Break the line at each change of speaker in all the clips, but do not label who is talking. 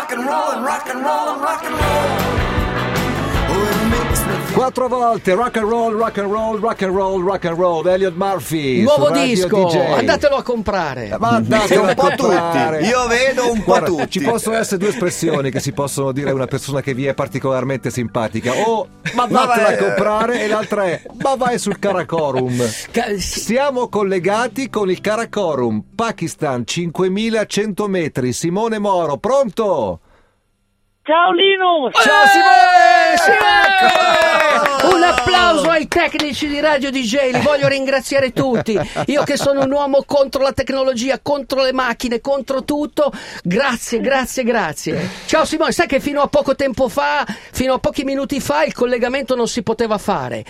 rock and roll and rock and roll and rock and roll.
Quattro volte rock and roll, rock and roll, rock and roll, rock and roll. Elliot Murphy.
Nuovo disco,
DJ.
andatelo a comprare.
Ma andate
un po' tutti. Io vedo un po'
Guarda,
tutti.
Ci possono essere due espressioni che si possono dire a una persona che vi è particolarmente simpatica. O ma vattela a comprare e l'altra è ma vai sul Karakorum. Siamo collegati con il Karakorum, Pakistan, 5100 metri. Simone Moro, pronto?
Ciao Lino!
Ciao Simone! Simone! Un applauso ai tecnici di Radio DJ, li voglio ringraziare tutti. Io che sono un uomo contro la tecnologia, contro le macchine, contro tutto. Grazie, grazie, grazie. Ciao Simone, sai che fino a poco tempo fa, fino a pochi minuti fa, il collegamento non si poteva fare.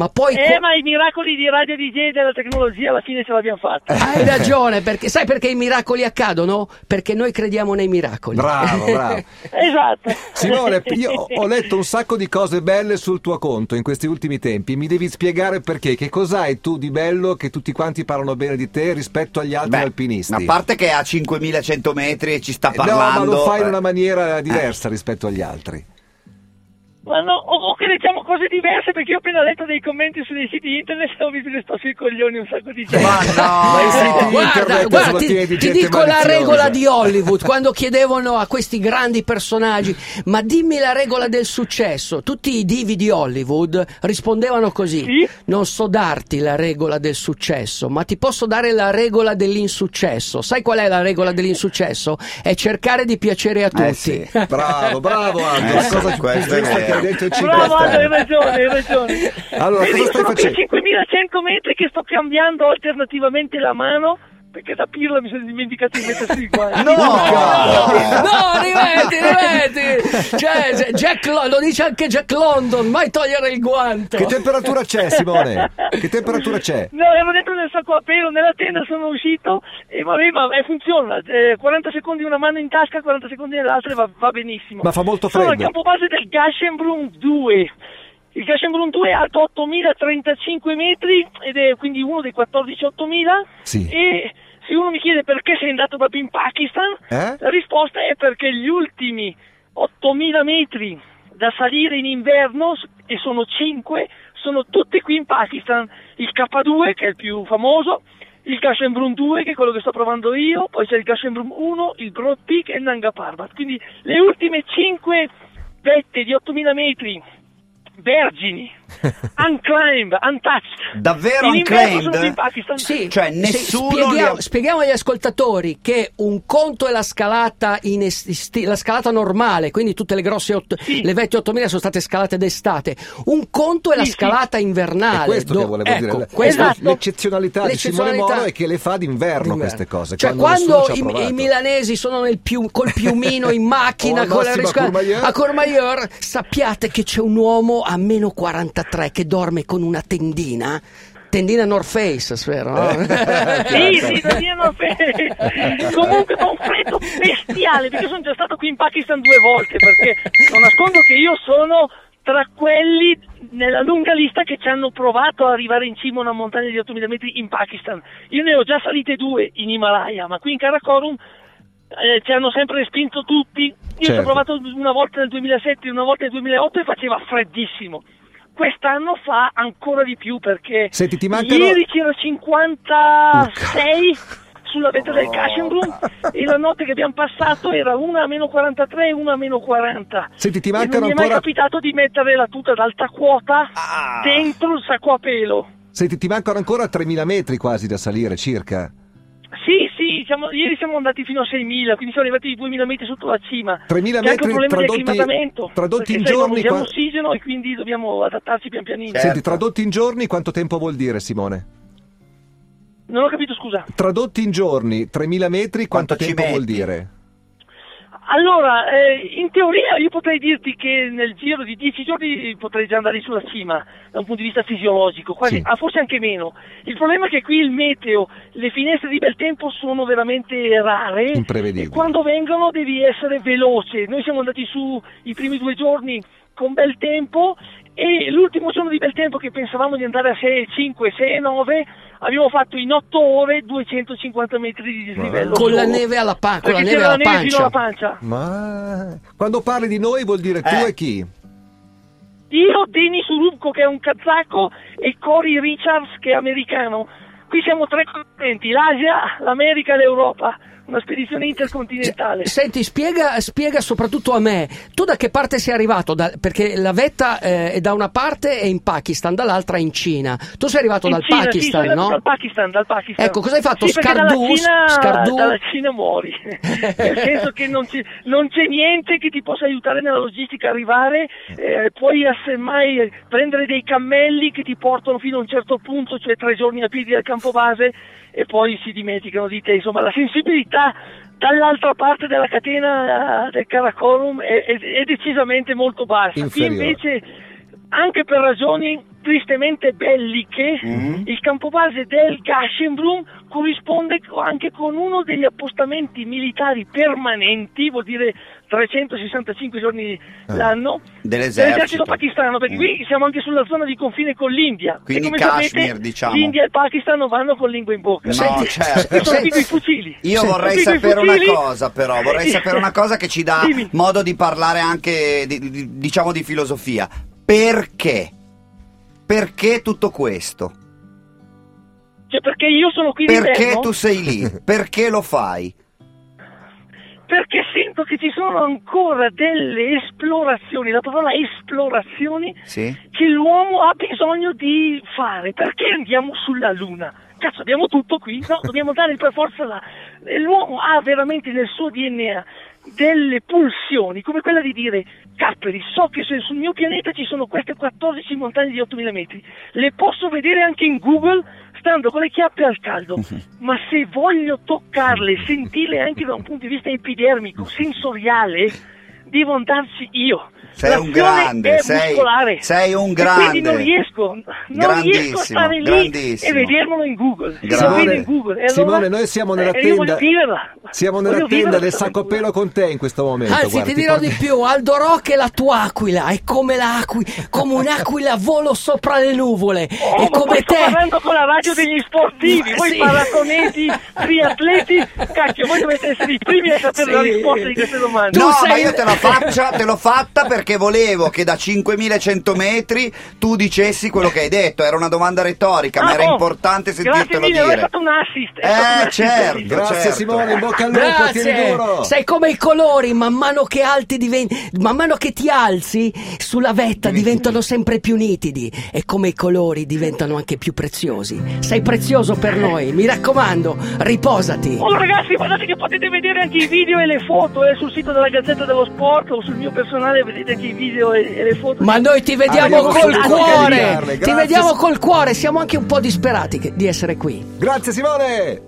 Ma poi...
Eh,
co-
ma i miracoli di Radio DJ e della tecnologia alla fine ce l'abbiamo fatta.
Hai ragione, perché sai perché i miracoli accadono? Perché noi crediamo nei miracoli.
Bravo, bravo.
Esatto.
Simone, io ho letto un sacco di cose belle sul tuo conto in questi ultimi tempi. Mi devi spiegare perché. Che cos'hai tu di bello che tutti quanti parlano bene di te rispetto agli altri
Beh,
alpinisti?
A parte che è a 5100 metri e ci sta
No, ma
parlando.
lo fai in
eh.
una maniera diversa rispetto agli altri.
Ma no, o, o che diciamo cose diverse perché io ho appena letto dei commenti sui siti internet e ho visto che sto sui coglioni un sacco di gente.
Ma no!
Siti
Guarda, guarda, ti,
di
ti dico la regola di Hollywood quando chiedevano a questi grandi personaggi ma dimmi la regola del successo tutti i divi di Hollywood rispondevano così
Sì?
non so darti la regola del successo ma ti posso dare la regola dell'insuccesso sai qual è la regola dell'insuccesso? è cercare di piacere a tutti
Eh sì.
Bravo, bravo Aldo.
Eh,
cosa più
questo è.
Hai detto è 5
Bravo, hai ragione, hai ragione.
Allora,
Vedi,
cosa stai facendo?
5100 metri che sto cambiando alternativamente la mano perché da pirla mi sono dimenticato di mettersi i guanti.
No!
No, rimetti, rimetti! Cioè, Jack Lo- lo dice anche Jack London, mai togliere il guanto.
Che temperatura c'è, Simone? Che temperatura c'è?
No, ero dentro nel sacco a pelo, nella tenda sono uscito e vabbè, ma eh, funziona. Eh, 40 secondi una mano in tasca, 40 secondi nell'altra e va, va benissimo.
Ma fa molto
Sono al
freddo.
campo base del Gashenbrunn 2. Il Gashenbrunn 2 è alto 8035 metri ed è quindi uno dei 14 8000.
Sì.
E se uno mi chiede perché sei andato proprio in Pakistan,
Eh?
la risposta è perché gli ultimi 8000 metri da salire in inverno, e sono 5, sono tutti qui in Pakistan. Il K2, che è il più famoso, il Gashenbrunn 2, che è quello che sto provando io, poi c'è il Gashenbrunn 1, il Broad Peak e il Nanga Parbat. Quindi le ultime 5 vette di 8000 metri, Bergini. unclimbed, untouched.
Davvero
in
unclaimed?
Sì,
Cioè,
sì,
nessuno
spieghiamo,
ha-
spieghiamo agli ascoltatori che un conto è la scalata, in est- sti- la scalata normale, quindi tutte le grosse otto-
Sì.
le vecchie 8000 sono state scalate d'estate. Un conto è la
Sì, sì.
scalata invernale.
È questo che
do-
volevo
ecco,
dire.
questo-
Esatto.
L'eccezionalità di Simone
L'eccezionalità-
Moro è che le fa d'inverno
d'inverno.
queste cose.
Cioè,
quando,
quando, i, i milanesi sono nel piu- col piumino in macchina con la
massimo a
risca-
Courmayeur.
a Courmayeur, sappiate che c'è un uomo a meno 43 che dorme con una tendina. Tendina North Face, spero. no?
Sì, sì, da dire no, fe- Comunque fa un freddo bestiale, perché sono già stato qui in Pakistan due volte, perché non nascondo che io sono tra quelli nella lunga lista che ci hanno provato ad arrivare in cima a una montagna di 8000 metri in Pakistan. Io ne ho già salite due in Himalaya, ma qui in Karakorum eh, ci hanno sempre respinto tutti. Io ci
Certo.
ho provato una volta nel 2007 e una volta nel 2008 e faceva freddissimo. Quest'anno fa ancora di più perché
Senti, ti mancano-
ieri c'era 56 sulla vetta del Cashenbrunn e la notte che abbiamo passato era una a meno 43 e una a meno 40.
Senti, ti
E
mancano
non mi è mai
ancora-
capitato di mettere la tuta ad alta quota
Ah.
dentro il sacco a pelo.
Senti, ti mancano ancora 3000 metri quasi da salire, circa.
Siamo- ieri siamo andati fino a 6.000, quindi siamo arrivati di 2.000 metri sotto la cima.
3.000
C'è anche un
metri
problema di
tradotti-
acclimatamento.
tradotti in
sai,
giorni
usiamo
qua-
ossigeno e quindi dobbiamo adattarci pian pianino.
Certo.
Senti, tradotti in giorni quanto tempo vuol dire, Simone?
Non ho capito, scusa.
Tradotti in giorni, 3000 metri, quanto,
Quanto
tempo vuol dire?
Allora, eh, in teoria io potrei dirti che nel giro di 10 giorni potrei già andare sulla cima da un punto di vista fisiologico, quasi,
Sì.
ah, forse anche meno. Il problema è che qui il meteo, le finestre di bel tempo sono veramente rare
Imprevedibili.
e quando vengono devi essere veloce. Noi siamo andati su i primi due giorni con bel tempo e l'ultimo giorno di bel tempo che pensavamo di andare a 6, 5, 6 e 9 abbiamo fatto in 8 ore 250 metri di dislivello.
Con la neve alla, pa- con la neve alla
la neve fino alla
pancia.
pancia.
Ma quando parli di noi vuol dire tu
Eh.
e chi?
Io, Denis Urubko che è un kazako e Cory Richards che è americano. Qui siamo tre continenti, l'Asia, l'America e l'Europa. Una spedizione intercontinentale.
Senti, spiega, spiega soprattutto a me, tu da che parte sei arrivato? Da- perché la vetta eh, è da una parte è in Pakistan, dall'altra è in Cina. Tu sei arrivato
In
dal
Cina, sì,
Pakistan,
sono
no?
Dal Pakistan, dal Pakistan.
Ecco, cosa hai fatto?
Sì,
Scardu?
Dalla Cina,
Scardu?
dalla Cina muori. Nel senso che non c'è, non c'è niente che ti possa aiutare nella logistica a arrivare. eh, puoi semmai prendere dei cammelli che ti portano fino a un certo punto, cioè tre giorni a piedi al campo base, e poi si dimenticano di te. Insomma, la sensibilità dall'altra parte della catena eh, del Karakorum è, è- è decisamente molto bassa. Qui
Inferiore.
invece anche per ragioni tristemente belliche, il campovase del Gashenbrunn corrisponde co- anche con uno degli appostamenti militari permanenti, vuol dire 365 giorni l'anno,
Dell'esercito.
pakistano, perché
Mm.
qui siamo anche sulla zona di confine con l'India.
Quindi
e come
Kashmir,
sapete,
diciamo.
l'India e il Pakistan non vanno con lingua in bocca.
No,
Senti-
certo.
Io sono
Senti-
i fucili.
Io
Sono
vorrei sapere una cosa, però, vorrei sapere una cosa che ci dà
Dimmi.
modo di parlare anche, di- di- diciamo, di filosofia. Perché? Perché tutto questo?
Cioè, perché io sono qui
Perché
d'inverno?
tu sei lì? Perché lo fai?
Perché sento che ci sono ancora delle esplorazioni, la parola esplorazioni,
Sì?
che l'uomo ha bisogno di fare. Perché andiamo sulla Luna? Cazzo, abbiamo tutto qui, no? Dobbiamo andare per forza là. E L'uomo ha veramente nel suo DNA delle pulsioni, come quella di dire, capperi, so che sul mio pianeta ci sono queste 14 montagne di 8000 metri, le posso vedere anche in Google stando con le chiappe al caldo, ma se voglio toccarle, sentirle anche da un punto di vista epidermico, sensoriale, devo andarci io.
Sei un grande, sei- sei un
E
grande.
Quindi non riesco, non
Grandissimo,
riesco a stare lì
grandissimo.
e vedermelo in Google. Vedo in Google. E allora,
Simone, noi siamo nella
eh, voglio
tenda-. Siamo nella tenda del sacco pelo con te in questo momento.
Anzi,
guarda,
ti
ti
dirò
porto-
di più, Aldo Rock è la tua aquila, è come l'aquila, come un'aquila volo sopra le nuvole.
Oh,
e come
poi sto
te.
parlando con la radio degli sportivi, voi
sì.
paratoneti, triatleti, cacchio, voi dovete essere i primi a sapere
Sì.
la risposta di queste domande.
No,
sei-
ma io te la faccia, te l'ho fatta perché volevo che da 5100 metri tu dicessi quello che hai detto. Era una domanda retorica, ma
Ah,
era
oh,
importante sentirtelo
mille, è
dire.
stato un assist. stato un
Eh,
assist.
certo.
Grazie
certo.
Simone, in bocca al lupo, tieni duro.
Sei come i colori, man mano che alti diventi, man mano che ti alzi sulla vetta diventano sempre più nitidi e come i colori diventano anche più preziosi. Sei prezioso per noi, mi raccomando, riposati.
Oh ragazzi, guardate che potete vedere anche i video e le foto eh, sul sito della Gazzetta dello Sport o sul mio personale vedete anche i video e, e le foto.
Ma noi ti vediamo
Abbiamo
col cuore, ti vediamo col cuore, siamo anche un po' disperati che- di essere qui.
Grazie Simone!